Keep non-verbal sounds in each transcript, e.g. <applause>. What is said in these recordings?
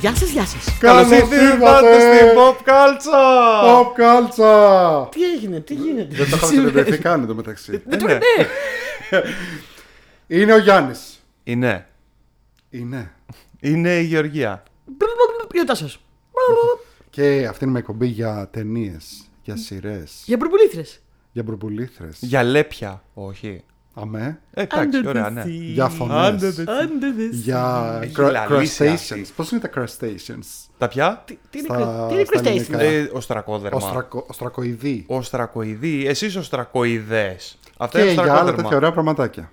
Γεια σας, γεια σας. Καλώς ήρθατε στην Pop Culture! Pop Culture! Τι έγινε, τι γίνεται; Δεν το είχαμε συνειδητοποιηθεί καν εδώ μεταξύ. Δεν το ναι. ναι. <laughs> Είναι ο Γιάννης. Είναι. Είναι. Είναι η Γεωργία. Γεια σας. Και αυτή είναι με εκπομπή για ταινίες, για σειρές, Για μπουρμπουλήθρες. για μπουρμπουλήθρες. Για λέπια. Όχι. Αμέ. Ε, Εντάξει, ωραία, ναι. Για φωνές. Under the- Για Έχει cra- λαλήσει crustaceans. αυτή. Πώς είναι τα crustaceans; Τα πια. Τι είναι Στα- κρου- τι είναι στα crustacean. ελληνικά. Ε, οστρακόδερμα. Οστρακο- Οστρακοειδή. Οστρακοειδή. Εσείς οστρακοειδές. Αυτά Και είναι για άλλα τέτοια οστρακόδερμα. ωραία πραγματάκια.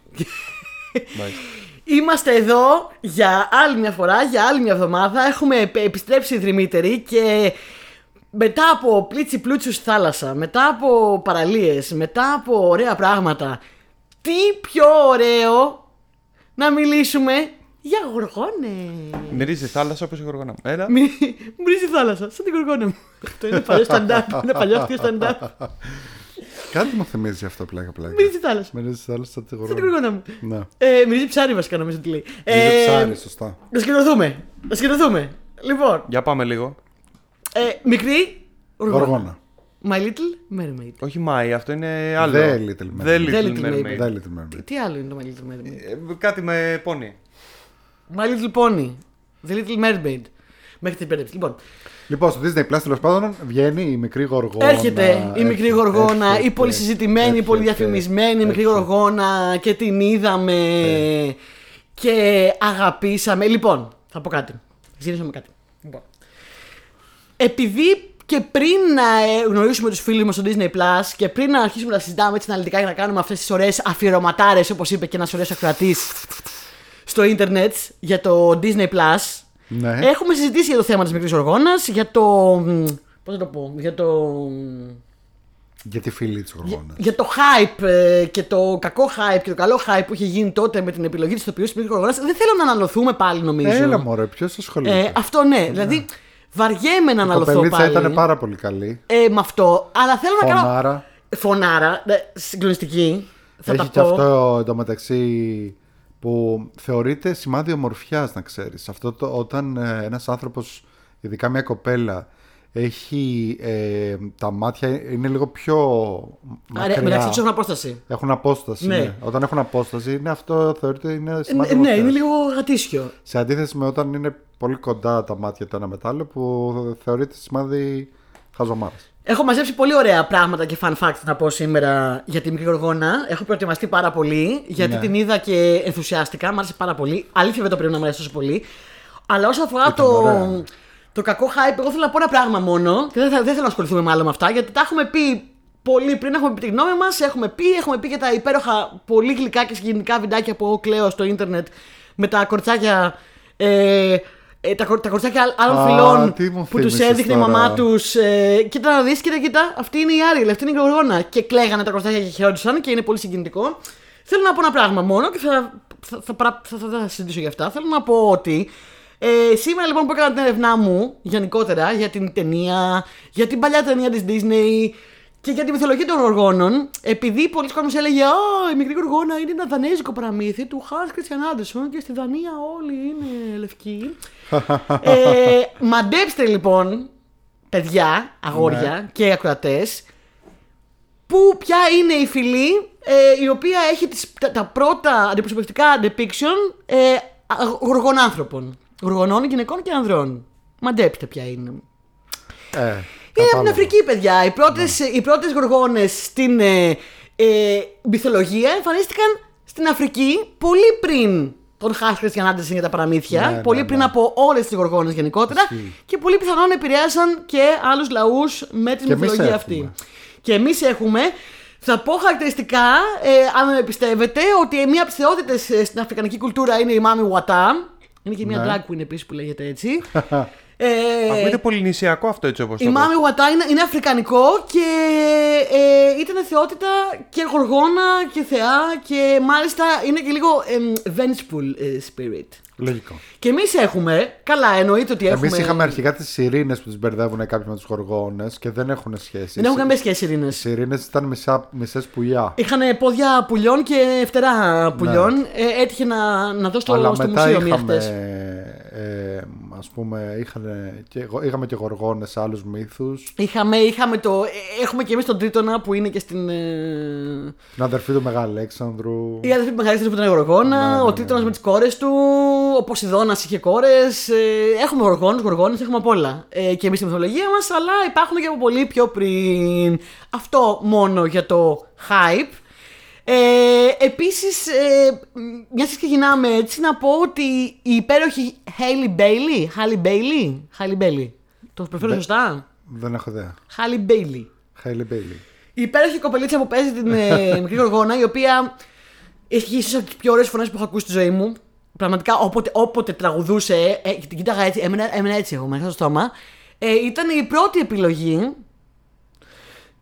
Μάλιστα. Είμαστε εδώ για άλλη μια φορά, για άλλη μια εβδομάδα. Έχουμε επ- επιστρέψει οι Δρυμύτεροι και μετά από πλίτσι πλούτσους στη θάλασσα, μετά από παραλίες, μετά από ωραία πράγματα, τι πιο ωραίο να μιλήσουμε για γοργόνες. Μυρίζει θάλασσα όπως η γοργόνα μου. Έλα. Μυρίζει η θάλασσα, σαν την γοργόνα μου. Αυτό είναι παλιό stand-up. Είναι παλιό αστείο stand-up. Κάτι μου θυμίζει αυτό πλάκα πλάκα. Μυρίζει η θάλασσα. Μυρίζει θάλασσα σαν τη Σαν την γοργόνα. γοργόνα μου. Ναι. Ε, μυρίζει ψάρι βασικά νομίζω ότι λέει. Μυρίζει Ε, ψάρι, σωστά. Να σκηνοθούμε. Να σκηνοθούμε. Λοιπόν, Για πάμε λίγο. ε, μικρή γοργόνα. Γοργόνα. My Little Mermaid. Όχι Μάη, αυτό είναι άλλο. The Little Mermaid. The The Little Little Mermaid. Δεν Little Mermaid. Τι άλλο είναι το My Little Mermaid; Ε, Κάτι με πόνι. My Little Pony. The Little Mermaid. Μέχρι την πέρυσι. Λοιπόν, Λοιπόν, στο Disney Plus τέλος πάντων βγαίνει η μικρή γοργόνα. έρχεται η μικρή Έρχεται, γοργόνα, η έρχεται, πολύ συζητημένη, η πολύ έρχεται, διαφημισμένη μικρή έρχεται. γοργόνα και την είδαμε και αγαπήσαμε. Λοιπόν, θα πω κάτι. Θα ζητήσω με κάτι. Λοιπόν. Επειδή και πριν να ε, γνωρίσουμε τους φίλους μας στο Disney Plus και πριν να αρχίσουμε να συζητάμε έτσι αναλυτικά και να κάνουμε αυτές τις ωραίες αφιερωματάρες όπως είπε και ένας ωραίος ακροατής στο ίντερνετ για το Disney Plus Ναι. Έχουμε συζητήσει για το θέμα της μικρής οργόνας, για το... μ, Πώς θα το πω, για το... Για τη φίλη της γοργόνα. Για το hype ε, και το κακό hype και το καλό hype που είχε γίνει τότε με την επιλογή της ηθοποιούς της μικρής οργόνας. Δεν θέλω να αναλωθούμε πάλι νομίζω. Έλα μωρέ, ποιος ασχολείται; ε, αυτό ναι, δηλαδή βαριέμαι να Η αναλωθώ κοπελίτσα πάλι. ήταν πάρα πολύ καλή. ε, με αυτό, αλλά θέλω να κάνω... Φωνάρα. Φωνάρα, ναι, συγκλονιστική. Θα Έχει τα και πω. αυτό εντωμεταξύ που θεωρείται σημάδι ομορφιά, να ξέρεις. Αυτό το, όταν ε, ένας άνθρωπος, ειδικά μια κοπέλα, έχει ε, τα μάτια είναι λίγο πιο Άρα, μακριά. μεταξύ τους έχουν απόσταση. Έχουν απόσταση. Ναι. Ναι. Όταν έχουν απόσταση, είναι αυτό θεωρείται είναι σημάδι Ε, ναι, ομορφιάς. είναι λίγο γατήσιο. Σε αντίθεση με όταν είναι πολύ κοντά τα μάτια το ένα με το άλλο, που θεωρείται σημάδι χαζομάρας. Έχω μαζέψει πολύ ωραία πράγματα και fun facts να πω σήμερα για τη μικρή γοργόνα. Έχω προετοιμαστεί πάρα πολύ γιατί Ναι. την είδα και ενθουσιάστηκα. Μ' άρεσε πάρα πολύ. Αλήθεια δεν το πρέπει να μου αρέσει τόσο πολύ. Αλλά όσο αφορά Ήταν το, ωραία. Το κακό hype, εγώ θέλω να πω ένα πράγμα μόνο και δεν, θα, δεν θέλω να ασχοληθούμε μάλλον με αυτά γιατί τα έχουμε πει πολύ πριν. Έχουμε πει τη γνώμη μας, έχουμε πει, έχουμε πει και τα υπέροχα πολύ γλυκά και συγκινητικά βιντεάκια που εγώ κλαίω στο ίντερνετ με τα κορτσάκια. Ε, ε, τα, κορ- τα κορτσάκια άλλων Α, φιλών τι μου που τους θύμισες έδειχνε η τώρα. μαμά τους. Ε, κοίτα να δεις, κοίτα, κοίτα. Αυτή είναι η Άριελ, αυτή είναι η Γοργόνα. Και κλαίγανε τα κορτσάκια και χαιρόντουσαν και είναι πολύ συγκινητικό. Θέλω να πω ένα πράγμα μόνο και θα, θα, θα, παρα- θα, θα, θα συζητήσω για αυτά. Θέλω να πω ότι ε, σήμερα λοιπόν που έκανα την έρευνά μου γενικότερα για την ταινία, για την παλιά ταινία της Disney και για τη μυθολογία των οργώνων, επειδή πολλοί κόσμος έλεγε Α, η μικρή οργόνα είναι ένα δανέζικο παραμύθι του Hans Christian Andersen και στη Δανία όλοι είναι λευκοί. <laughs> ε, μαντέψτε λοιπόν, παιδιά, αγόρια και ακροατές, που ποια είναι η φυλή ε, η οποία έχει τις, τα, τα πρώτα αντιπροσωπευτικά depiction ε, α- γοργονάνθρωπων. Γοργονών, γυναικών και ανδρών. Μαντέψτε ποια είναι. Ε, Είναι από την κατάλαβα. Αφρική, παιδιά. Οι πρώτες, οι πρώτες γοργόνες στην ε, ε, μυθολογία εμφανίστηκαν στην Αφρική πολύ πριν τον Χάς Χριστιανάντες για τα παραμύθια. Ναι, ναι, πολύ ναι. πριν από όλες τις γοργόνες γενικότερα. Ισχύει. Και πολύ πιθανόν επηρέασαν και άλλους λαούς με τη Και εμείς μυθολογία έχουμε. αυτή. Και εμείς έχουμε. Θα πω χαρακτηριστικά, ε, αν με πιστεύετε, ότι μία από τι θεότητε στην αφρικανική κουλτούρα είναι η Μάμι Ουατά. Είναι και μία Ναι. drag queen επίσης που λέγεται έτσι. <laughs> ε, Ακούγεται πολυνησιακό αυτό έτσι όπως η το Μάμι πες. Ουατά είναι, είναι αφρικανικό και ε, ήταν θεότητα και γοργόνα και θεά και μάλιστα είναι και λίγο εμ, vengeful ε, spirit. Λογικό. Και εμείς έχουμε, καλά εννοείται ότι έχουμε... Εμεί είχαμε αρχικά τις σιρήνες που τις μπερδεύουν κάποιοι με τους γοργόνες και δεν έχουν σχέση. Δεν έχουν καμία σχέση ειρήνε. Οι σιρήνες ήταν μισές πουλιά. Είχαν πόδια πουλιών και φτερά πουλιών. Ε, έτυχε να, να δω στο, Αλλά στο μετά μουσείο μία είχαμε χτες. ε, ας πούμε, είχαν, και, γο- είχαμε και γοργόνες σε άλλους μύθους. Είχαμε, είχαμε το. ε, Έχουμε και εμείς τον Τρίτονα που είναι και στην. ε, Την αδερφή του Μεγάλου Αλέξανδρου. Η αδερφή του μεγαλύτερη που ήταν Γοργόνα, Ναι, ναι, ο ναι, Τρίτονας ναι. με τις κόρες του, ο Ποσειδώνας είχε κόρες. έχουμε γοργόνους, γοργόνες, έχουμε απ' όλα. Ε, και εμείς στη μυθολογία μας, αλλά υπάρχουν και από πολύ πιο πριν. Αυτό μόνο για το hype. Ε, Επίσης, ε, μιας και ξεκινάμε έτσι, να πω ότι η υπέροχη Hailey Bailey. Hailey Bailey. Hailey Bailey. Το προφέρω Ναι. σωστά; Δεν έχω ιδέα. Hailey Bailey. Χάιλι Μπέιλι. Η υπέροχη κοπελίτσα που παίζει την ε, <laughs> μικρή γοργόνα, η οποία έχει ίσω από τις πιο ωραίες φωνές που έχω ακούσει στη ζωή μου. Πραγματικά όποτε, όποτε τραγουδούσε, ε, και την κοίταγα έτσι, έμενα, έμενα έτσι εγώ μέσα στο στόμα. Ε, ήταν η πρώτη επιλογή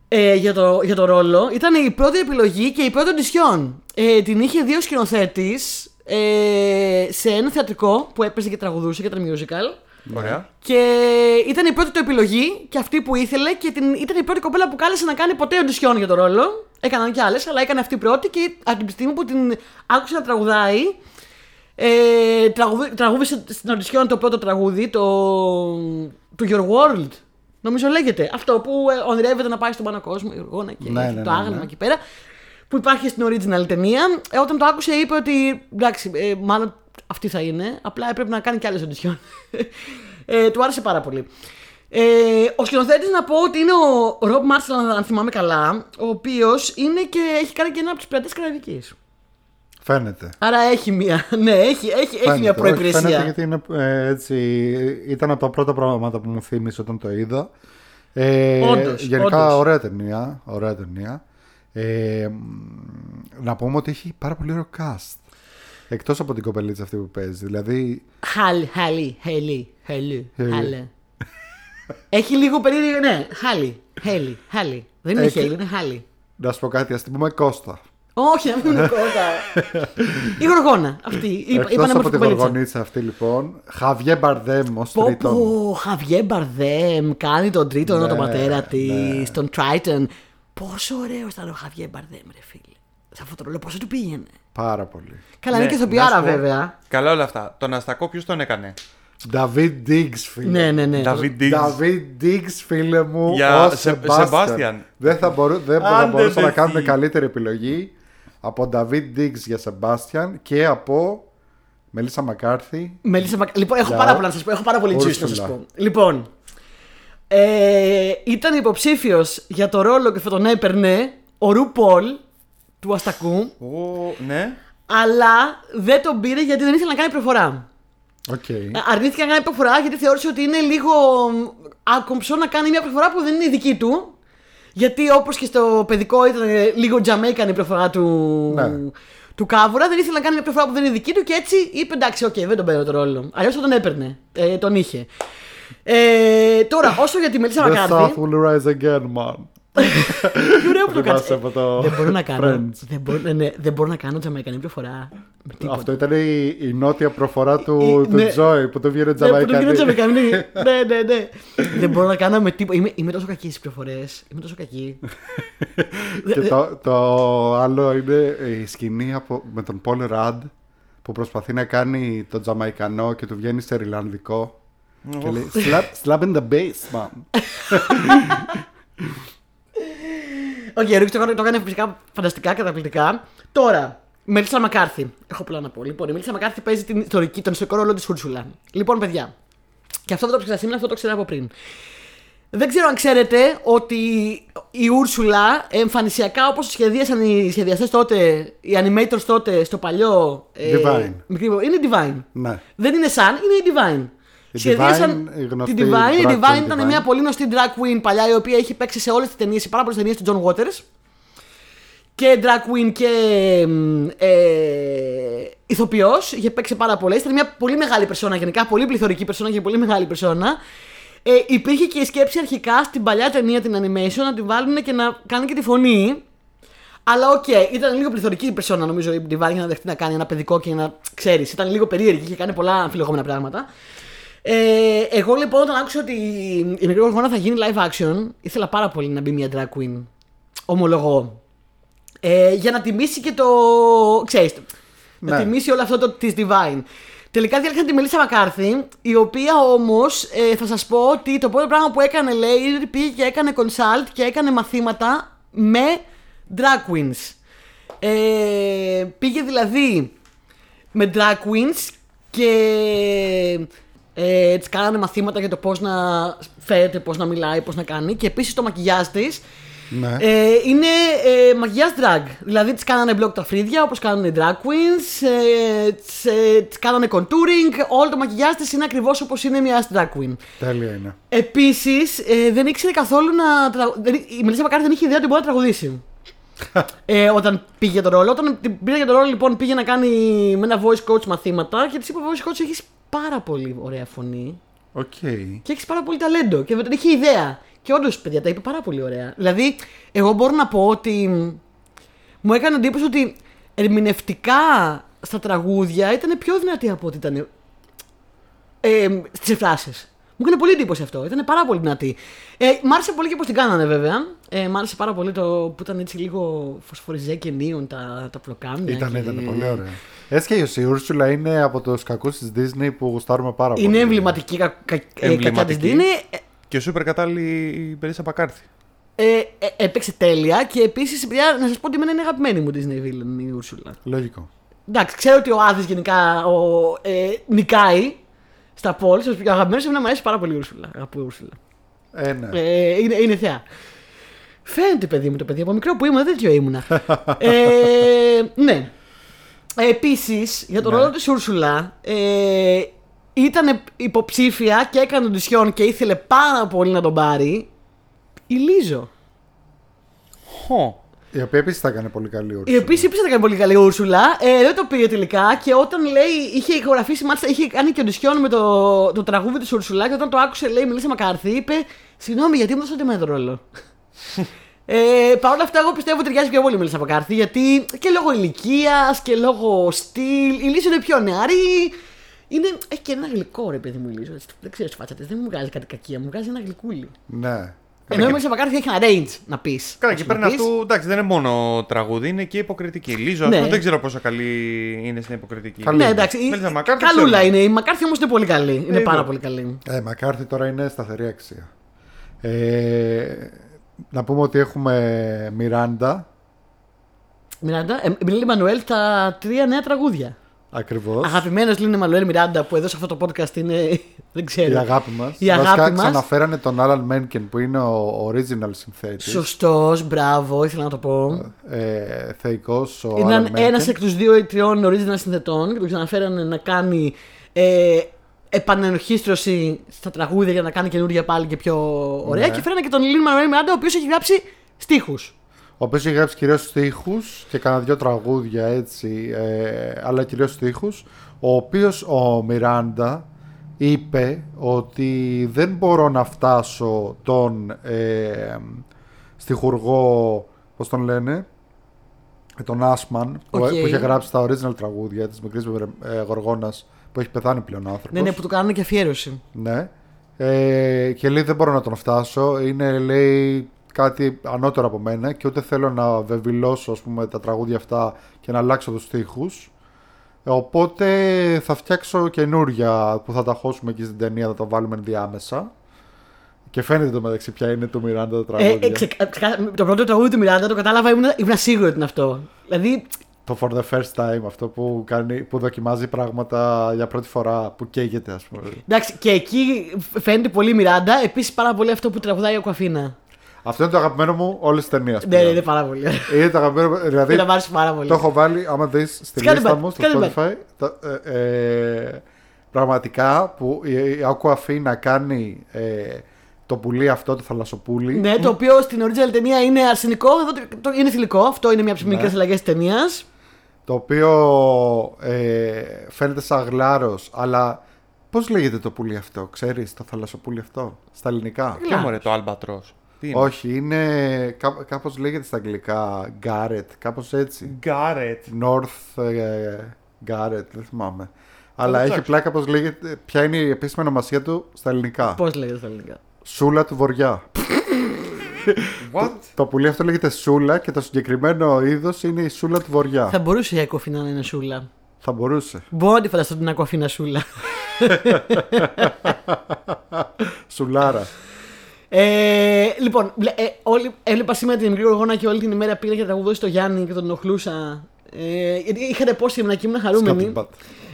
ε, για, το, για το ρόλο. Ήταν η πρώτη επιλογή και η πρώτη οντισιόν. Ε, την είχε δύο σκηνοθέτης ε, σε ένα θεατρικό που έπαιζε και τραγουδούσε και ήταν musical. Ωραία. Και ήταν η πρώτη του επιλογή και αυτή που ήθελε και την, ήταν η πρώτη κοπέλα που κάλεσε να κάνει ποτέ οντισιόν για το ρόλο. Έκαναν κι άλλες, αλλά έκανε αυτή η πρώτη και από την στιγμή που την άκουσα να τραγουδάει. Ε, τραγουδί- τραγούδισε στην οντισιόν το πρώτο τραγούδι, το, το Your World. Νομίζω λέγεται. Αυτό που ε, ονειρεύεται να πάει στον πάνω κόσμο, η Οργόνα και Ναι, έχει ναι, το ναι, άγαλμα ναι. εκεί πέρα. Που υπάρχει στην original ταινία. Ε, όταν το άκουσε, είπε ότι εντάξει, ε, μάλλον αυτή θα είναι. Απλά έπρεπε να κάνει κι άλλες οντισιόν. <laughs> ε, του άρεσε πάρα πολύ. Ε, ο σκηνοθέτης να πω ότι είναι ο Ρομπ Μάρσελ, αν θυμάμαι καλά, ο οποίος είναι και έχει κάνει και ένα από του πειρατές Καραϊβικής. Φαίνεται. Άρα έχει μία, <laughs> ναι, έχει, έχει, έχει μία Φαίνεται, όχι, Φαίνεται προϋπηρεσία. γιατί είναι, ε, έτσι, ήταν από τα πρώτα πράγματα που μου θύμισε όταν το είδα. Ε, Όντως, γενικά όντως. ωραία ταινία. Ωραία ταινία. Ε, μ, να πούμε ότι έχει πάρα πολύ ωραίο cast. Εκτός από την κοπελίτσα αυτή που παίζει. Δηλαδή, Χάλι, χάλι, χαλί, χαλί, Χαλί. χάλε. Έχει λίγο περίεργο, ναι, χάλι, χέλι, χάλι. Δεν είναι Έχει- χέλι, είναι χάλι. να σου πω κάτι, ας την πούμε Κώστα. Όχι, να μην <laughs> είναι κότα. Η γοργόνα αυτή. Είπα, Εκτός είπα να από μου τη κοπελίτσα. γοργονίτσα αυτή λοιπόν, Χαβιέ Μπαρδέμ ως Πω τρίτον. πω, Χαβιέ Μπαρδέμ κάνει τον τρίτο Ναι, τον πατέρα ναι. της, τον Τράιτον. Πόσο ωραίο ήταν ο Χαβιέ Μπαρδέμ, ρε φίλε. Σε αυτό το ρόλο, πόσο του πήγαινε. Πάρα πολύ. Καλά, Ναι, είναι και να ηθοποιάρα σου πω. βέβαια. Καλά όλα αυτά. Τον Αστακό ποιος τον έκανε; David Diggs, φίλε. Ναι, ναι, ναι. David Diggs. David Diggs, φίλε μου, Για ως Σε- Sebastian. Sebastian. Δεν θα, μπορού, δεν θα Άντε, μπορούσαν να δε κάνουν τι. καλύτερη επιλογή από David Diggs για Sebastian και από Μελίσσα Μακάρθη. Μελίσσα Μακ- Λοιπόν, έχω Για πάρα πολλά να σας πω. Έχω πάρα πολύ juice να Ursula. σα πω. Λοιπόν. Ε, ήταν υποψήφιος για το ρόλο και θα τον έπαιρνε ο RuPaul του Αστακού, Ω, ναι. αλλά δεν τον πήρε γιατί δεν ήθελε να κάνει προφορά. Οκ. Ε, Αρνήθηκε να κάνει προφορά γιατί θεώρησε ότι είναι λίγο άκομψο να κάνει μια προφορά που δεν είναι η δική του. Γιατί όπως και στο παιδικό ήταν ε, λίγο Jamaican η προφορά του, Ναι. του Κάβουρα, δεν ήθελε να κάνει μια προφορά που δεν είναι δική του και έτσι είπε εντάξει, οκ, δεν τον παίρνω τον ρόλο. Αλλιώς θα τον έπαιρνε. Ε, τον είχε. Ε, τώρα, όσο για τη Μελίσσα ΜακΚάρθι. South will rise again, man. Τι ωραίο που το Θυμάσαι κάνεις. από το Δεν μπορώ να κάνω. Friends. Δεν μπορώ, ναι, ναι, δεν μπορώ να κάνω τζαμαϊκανή προφορά. Με τίποτα. Αυτό ήταν η, η νότια προφορά του, Η- του ναι. Joy που το βγαίνει Ναι, που το Τζαμαϊκανή. γίνω τζαμαϊκανή. <laughs> ναι, ναι, ναι. Δεν μπορώ να κάνω με τίποτα. Είμαι, είμαι τόσο κακή στις προφορές. Είμαι τόσο κακή. <laughs> Και το, το άλλο είναι η σκηνή από, με τον Πολ Ραντ που προσπαθεί να κάνει το Τζαμαϊκανό και του βγαίνει σε Ιρλανδικό. Και λέει slap, slap in the bass, man. <laughs> OK, okay, το, έκανε- το έκανε φυσικά φανταστικά, καταπληκτικά. Τώρα, Μελίσσα Μακάρθι. Έχω πολλά να πω. Λοιπόν, η Μελίσσα Μακάρθι παίζει την ιστορική, τον ιστορικό ρόλο της Ούρσουλα. Λοιπόν, παιδιά, και αυτό δεν το ψάξα σήμερα, αυτό το ξέρω από πριν. Δεν ξέρω αν ξέρετε ότι η Ούρσουλα εμφανισιακά όπως σχεδίασαν οι σχεδιαστές τότε, οι animators τότε στο παλιό... ε, Divine. μικρή- είναι Divine. ναι. Δεν είναι σαν, είναι η Divine. Η Σχεδίασαν Divine, η γνωστή την Divine. Η drag Divine queen ήταν Divine. μια πολύ γνωστή drag queen παλιά η οποία έχει παίξει σε όλες τις ταινίες, σε πάρα πολλές ταινίες του John Waters. Και drag queen και μ, ε, ηθοποιός. Είχε παίξει πάρα πολλές. Ήταν μια πολύ μεγάλη περσόνα γενικά, πολύ πληθωρική περσόνα και πολύ μεγάλη περσόνα. Ε, υπήρχε και η σκέψη αρχικά στην παλιά ταινία την animation να την βάλουν και να κάνει και τη φωνή. Αλλά οκ, ήταν λίγο πληθωρική η περσόνα νομίζω η Divine για να δεχτεί να κάνει ένα παιδικό και να ξέρεις. Ήταν λίγο περίεργη, είχε κάνει πολλά αμφιλεγόμενα πράγματα. Ε, εγώ λοιπόν όταν άκουσα ότι η μικρή γοργόνα θα γίνει live action, ήθελα πάρα πολύ να μπει μια drag queen. Ομολογώ. Ε, για να τιμήσει και το. ξέρεις, να Ναι. τιμήσει όλο αυτό το της Divine. Τελικά διάλεξαν τη Μελίσσα Μακάρθη, η οποία όμως ε, θα σας πω ότι το πρώτο πράγμα που έκανε λέει είναι ότι πήγε και έκανε consult και έκανε μαθήματα με drag queens. Ε, πήγε δηλαδή με drag queens και ε, τη κάνανε μαθήματα για το πώς να φέρεται, πώς να μιλάει, πώς να κάνει. Και επίσης το μακιγιάζ της Ναι. ε, είναι ε, μακιγιάζ drag. Δηλαδή τι κάνανε μπλοκ τα φρύδια όπως κάνουν οι drag queens, ε, τις, ε, τις κάνανε contouring. Όλο το μακιγιάζ της είναι ακριβώς όπως είναι μια drag queen. Τέλεια είναι. Επίσης ε, δεν ήξερε καθόλου να. Τραγου... δεν- Η Μελίσσα Μακάρη δεν είχε ιδέα ότι μπορεί να τραγουδήσει. <laughs> ε, όταν πήγε για τον ρόλο. Όταν την πήρε για τον ρόλο, λοιπόν, πήγε να κάνει με ένα voice coach μαθήματα και της είπε: Voice coach, έχεις πάρα πολύ ωραία φωνή Οκ. και έχεις πάρα πολύ ταλέντο. Και δεν είχε ιδέα. Και όντως, παιδιά, τα είπε πάρα πολύ ωραία. Δηλαδή, εγώ μπορώ να πω ότι μου έκανε εντύπωση ότι ερμηνευτικά στα τραγούδια ήταν πιο δυνατή από ό,τι ήταν ε, στις εκφράσεις. Μου έκανε πολύ εντύπωση αυτό. Ήταν πάρα πολύ δυνατή. Ε, μ' άρεσε πολύ και πώς την κάνανε βέβαια. Ε, μ' άρεσε πάρα πολύ το που ήταν έτσι λίγο φωσφοριζέ και νίον τα, τα πλοκάμια. Ήταν, και... ήταν πολύ ωραία. Έτσι και η Ούρσουλα είναι από τους κακούς της Disney που γουστάρουμε πάρα πολύ. Είναι εμβληματική κα, κα, ε, κακιά της Εμβληματική. Disney. Και σούπερ κατάλληλη η Μελίσσα Μακάρθη. Ε, ε, έπαιξε τέλεια και επίσης, παιδιά, να σας πω ότι εμένα είναι αγαπημένη μου Disney Villain η Ούρσουλα. Λογικό. Εντάξει, ξέρω ότι ο Άδης γενικά ο, ε, νικάει στα polls. Ο αγαπημένος εμένα μου αρέσει πάρα πολύ η Ούρσουλα. Αγαπώ Ούρσουλα. Ε, ναι. Ε, είναι, είναι θεά. Φαίνεται, παιδί μου, το παιδί. Από μικρό που ήμουν, τέτοιο ήμουνα. <laughs> ε, ναι. Επίσης, για τον Ναι. ρόλο της Ούρσουλα, ε, ήταν υποψήφια και έκανε οντισιόν και ήθελε πάρα πολύ να τον πάρει η Λίζο. Χω. Η οποία επίσης θα έκανε πολύ καλή Η Ούρσουλα. οποία επίσης ήταν πολύ καλή η Ούρσουλα. Ε, δεν το πήγε τελικά και όταν λέει, είχε ηχογραφήσει, μάλιστα είχε κάνει και οντισιόν με το, το τραγούδι της Ούρσουλα και όταν το άκουσε, λέει, μιλήσε Μακάρθη, είπε Συγγνώμη, γιατί μου δώσατε με τον ρόλο. <laughs> ε, Παρ' όλα αυτά, εγώ πιστεύω ότι ταιριάζει πιο πολύ η Μελίσσα Μακάρθη γιατί και λόγω ηλικίας και λόγω στυλ. Η Λίζα είναι πιο νεαρή. Είναι, έχει και ένα γλυκό ρε παιδί μου η Λίζα. έτσι, Δεν ξέρω τη φάτσα της, δεν μου βγάζει κάτι κακία, μου βγάζει ένα γλυκούλι. Ναι. Ενώ η Μελίσσα Μακάρθη έχει ένα range να πεις. Καλά, και πέραν αυτού, εντάξει, δεν είναι μόνο τραγούδι, είναι και υποκριτική. Λίζο, Ναι. ας πούμε, δεν ξέρω πόσο καλή είναι στην υποκριτική. Καλή. Ναι, είναι. εντάξει. η- Μέλισσα Μακάρθη, Καλούλα ξέρουμε. είναι. Η Μακάρθη όμως είναι πολύ καλή. Είναι Ε, πάρα εδώ. πολύ καλή. Ε, Μακάρθη τώρα είναι σταθερή αξία. Ε, να πούμε ότι έχουμε Μιράντα. Μιράντα, ε, Λίνι Μανουέλ στα τρία νέα τραγούδια. Ακριβώς. Αγαπημένος Λίνι Μανουέλ Μιράντα που εδώ σε αυτό το podcast είναι. <laughs> Δεν ξέρω. Η αγάπη μας. Η αγάπη μας. ξαναφέρανε τον Άλαν Μένκεν που είναι ο original συνθέτης. Σωστός, μπράβο, ήθελα να το πω. Ε, Θεϊκός ο Alan Ήταν Menken. ένας εκ τους δύο ή τριών original συνθετών και τον ξαναφέρανε να κάνει ε, επανενορχίστρωση στα τραγούδια για να κάνει καινούργια πάλι και πιο ωραία. Ναι. Και φέρανε και τον Λίνι Μανουέλ Μιράντα, ο οποίος έχει γράψει στίχους. Ο οποίος έχει γράψει κυρίως στίχους και κάνα δυο τραγούδια έτσι, ε, αλλά κυρίως στίχους. Ο οποίος ο Μιράντα είπε ότι δεν μπορώ να φτάσω τον ε, στιχουργό, πώς τον λένε, ε, τον Άσμαν, που, Οκ. που είχε γράψει τα original τραγούδια της μικρής ε, Γοργόνας, που έχει πεθάνει πλέον ο άνθρωπος. Ναι, ναι, που του κάνανε και αφιέρωση. Ναι. Ε, και λέει δεν μπορώ να τον φτάσω. Είναι λέει κάτι ανώτερο από μένα και ούτε θέλω να βεβηλώσω ας πούμε, τα τραγούδια αυτά και να αλλάξω τους στίχους. Ε, οπότε θα φτιάξω καινούρια που θα τα χώσουμε εκεί στην ταινία, θα τα βάλουμε ενδιάμεσα. Και φαίνεται το μεταξύ ποια είναι το Μιράντα τα Ε, τραγούδια. ε, ξεκα- ξεκα- το πρώτο τραγούδι του Μιράντα το κατάλαβα, ήμουν, ήμουν σίγουρο ότι είναι αυτό. Δηλαδή, Το For the First Time, αυτό που, κάνει, που δοκιμάζει πράγματα για πρώτη φορά, που καίγεται ας πούμε. εντάξει, και εκεί φαίνεται πολύ Μιράντα. Επίσης πάρα πολύ αυτό που τραγουδάει ο Κουαφίνα. Αυτό είναι το αγαπημένο μου όλης της ταινίας. Ναι, ναι, είναι πάρα πολύ. Είναι το αγαπημένο μου. Δηλαδή, Είναι μ' άρεσε πάρα πολύ. Το έχω βάλει, άμα δεις στη Σκάνε λίστα back, μου στο σκάνε Spotify. το- ε, ε, πραγματικά που η, η Aquafina κάνει ε, το πουλί αυτό, το θαλασσοπούλι. Ναι, το οποίο στην original ταινία είναι αρσενικό, εδώ το- το- είναι θηλυκό. Αυτό είναι μια από τις Ναι. μικρέ αλλαγές της ταινίας. Το οποίο ε, φαίνεται σαν γλάρος, αλλά πώς λέγεται το πουλί αυτό, ξέρεις, το θαλασσοπούλι αυτό, στα ελληνικά; Ποιο μωρέ το Αλμπατρό. Τι είναι; Όχι, είναι κά, κάπως λέγεται στα αγγλικά Garrett, κάπως έτσι. Γκάρετ. North ε, Garrett, δεν θυμάμαι. Αλλά έχει ψάξω. πλάκα πως λέγεται, ποια είναι η επίσημη ονομασία του στα ελληνικά. Πώς λέγεται στα ελληνικά; Σούλα του Βοριά. What? Το πουλί αυτό λέγεται Σούλα και το συγκεκριμένο είδος είναι η Σούλα του Βοριά. Θα μπορούσε η Ακοφίνα να είναι σούλα. Θα μπορούσε. Μπορώ να τη φανταστώ την ακουαφίνα σούλα. <laughs> Σουλάρα. Ε, λοιπόν, βλέ- ε, όλη, έβλεπα σήμερα την μικρή γοργόνα και όλη την ημέρα πήγα και τραγουδώσει το Γιάννη και τον ενοχλούσα. Ε, γιατί είχατε πόση ήμουν και ήμουν χαρούμενη. Σκάτουμπατ.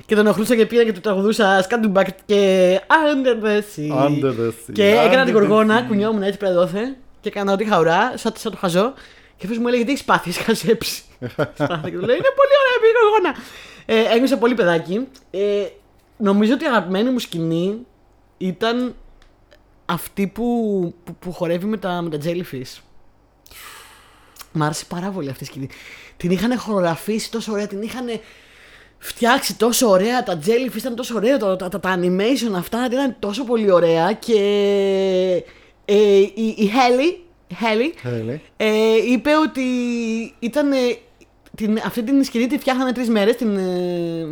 Και τον ενοχλούσα και πήγα και του τραγουδούσα Σκάντουμπακ και Under the Sea. Under the sea. Και έκανα την Under the γοργόνα, sea. κουνιόμουν έτσι πέρα δόθε και έκανα ό,τι χαουρά, σαν, σαν το χαζό. Και αυτός μου έλεγε τι έχεις πάθει, έχεις χαζέψει. <laughs> Σπάθηκα και του λέω Είναι πολύ ωραία, πήγα γοργόνα. Ε, ένιωσα πολύ παιδάκι. Ε, νομίζω ότι η αγαπημένη μου σκηνή ήταν αυτή που, που, που χορεύει με τα, με τα jellyfish. Μ' άρεσε πάρα πολύ αυτή η σκηνή. Την είχαν χορογραφήσει τόσο ωραία, την είχαν φτιάξει τόσο ωραία. Τα jellyfish ήταν τόσο ωραία, τα, τα, τα, τα animation αυτά ήταν τόσο πολύ ωραία. Και ε, η, η Haley, Haley Haley. ε, είπε ότι ήταν. ε, την, αυτή την σκηνή τη φτιάχνανε τρεις μέρες, την, ε,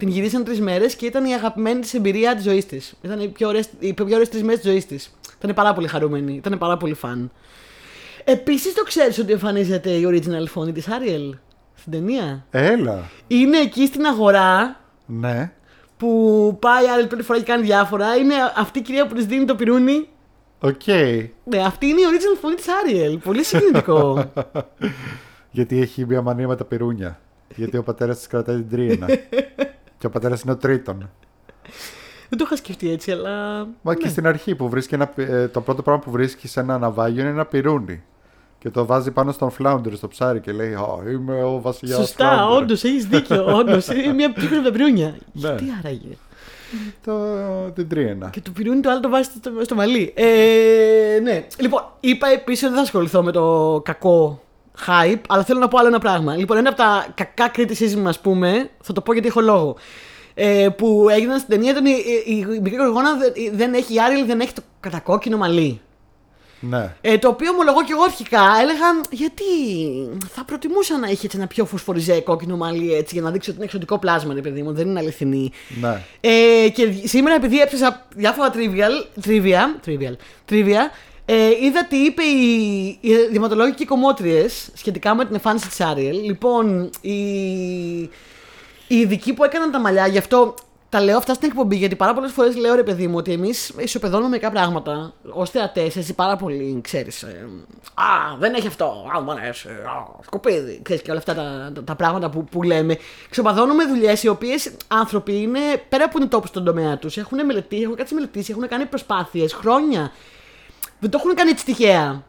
την γυρίσαν τρεις μέρες και ήταν η αγαπημένη της εμπειρία της ζωής της. Ήταν οι πιο ωραίες, οι πιο ωραίες τρεις μέρες της ζωής της. Ήταν πάρα πολύ χαρούμενη, ήταν πάρα πολύ φαν. Επίσης το ξέρεις ότι εμφανίζεται η original φωνή της Άριελ στην ταινία; Έλα. Είναι εκεί στην αγορά Ναι. που πάει Άριελ πρώτη φορά και κάνει διάφορα. Είναι αυτή η κυρία που της δίνει το πιρούνι. Οκ. Ναι, αυτή είναι η original φωνή της Άριελ. Πολύ συγκινητικό. <laughs> Γιατί έχει μια μανία με τα πιρούνια. Γιατί ο πατέρας της κρατάει την τρίαινα. <laughs> και ο πατέρας είναι ο Τρίτων. Δεν το είχα σκεφτεί έτσι, αλλά. Μα και στην αρχή που βρίσκει ένα, πυ- ε, το πρώτο πράγμα που βρίσκει σε ένα ναυάγιο είναι ένα πυρούνι. Και το βάζει πάνω στον φλάουντερ στο ψάρι και λέει Α, είμαι ο βασιλιάς Σωστά, όντως έχεις δίκιο. <laughs> Όντως είναι μια πίκρα από τα πυρούνια. Ναι. Γιατί άραγε. Το, την τρίνα. Και το πυρούνι το άλλο το βάζει στο, στο μαλλί. Ε, ναι. Λοιπόν, είπα επίσης ότι δεν θα ασχοληθώ με το κακό hype, αλλά θέλω να πω άλλο ένα πράγμα. Λοιπόν, ένα από τα κακά criticism, ας πούμε, θα το πω γιατί έχω λόγο. Ε, που έγιναν στην ταινία ήταν η, η, η μικρή γοργόνα δεν, δεν έχει, η Άριελ δεν έχει το κατακόκκινο μαλλί. Ναι. Ε, το οποίο ομολογώ και εγώ αρχικά έλεγα γιατί θα προτιμούσα να είχε έτσι ένα πιο φωσφοριζέ κόκκινο μαλλί έτσι για να δείξει ότι είναι εξωτικό πλάσμα, ρε παιδί μου, δεν είναι αληθινή. Ναι. Ε, και σήμερα επειδή έψασα διάφορα trivial, trivia, trivial, trivia ε, είδα τι είπε η, οι δηματολόγοι και οι κομμότριες σχετικά με την εμφάνιση της Άριελ. Λοιπόν, οι, οι ειδικοί που έκαναν τα μαλλιά, γι' αυτό τα λέω αυτά στην εκπομπή, γιατί πάρα πολλές φορές λέω ρε παιδί μου ότι εμείς ισοπεδώνουμε μερικά πράγματα ως θεατές, εσύ πάρα πολύ ξέρεις. α, δεν έχει αυτό. Α, μου αρέσει. Α, σκοπίδι. Ξέρεις και όλα αυτά τα, τα, τα πράγματα που, που λέμε. Ξοπαδώνουμε δουλειές οι οποίες άνθρωποι είναι πέρα από είναι τόπου στον τομέα τους. Έχουν μελετήσει, έχουν κάτι μελετήσει, έχουν κάνει προσπάθειες χρόνια. Δεν το έχουν κάνει έτσι τυχαία.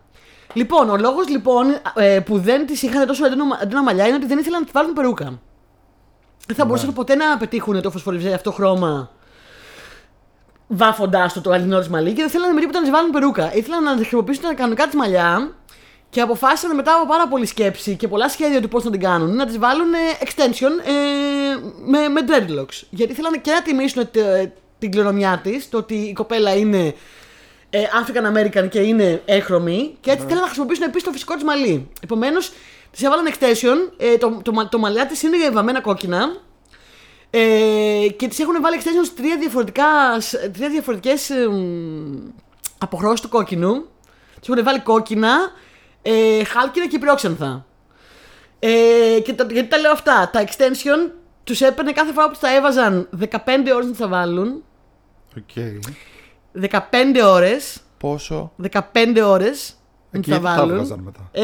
Λοιπόν, ο λόγος λοιπόν ε, που δεν τις είχαν τόσο έντονα έντονα μαλλιά είναι ότι δεν ήθελαν να τη βάλουν περούκα. Δεν θα μπορούσαν ποτέ να πετύχουν το φωσφοριζέ αυτό χρώμα βάφοντα το το αληθινό της μαλλί και δεν θέλανε με τίποτα να τη βάλουν περούκα. Ήθελαν να χρησιμοποιήσουν τα κανονικά της μαλλιά και αποφάσισαν μετά από πάρα πολλή σκέψη και πολλά σχέδια του πώς να την κάνουν να τη βάλουν ε, extension ε, με, με dreadlocks. Γιατί ήθελαν και να τιμήσουν τε- την κληρονομιά της, το ότι η κοπέλα είναι ε, African American και είναι έχρωμη και έτσι θέλουν να χρησιμοποιήσουν επίσης το φυσικό της μαλλί. Επομένως, τη έβαλαν extension, ε, το, το, το, το μαλλιά της είναι βαμμένα κόκκινα ε, και τις έχουν βάλει extensions σε τρία, διαφορετικά, σε τρία διαφορετικές ε, μ, αποχρώσεις του κόκκινου. Τις έχουν βάλει κόκκινα, ε, χάλκινα και πυρόξενθα. Ε, και τα, γιατί τα λέω αυτά; Τα extension τους έπαιρνε κάθε φορά που τα έβαζαν 15 ώρες να τα βάλουν. Οκ. 15 ώρες. Πόσο; 15 ώρες να Εκεί τα τα βάλουν. έβγαζαν μετά; Ε,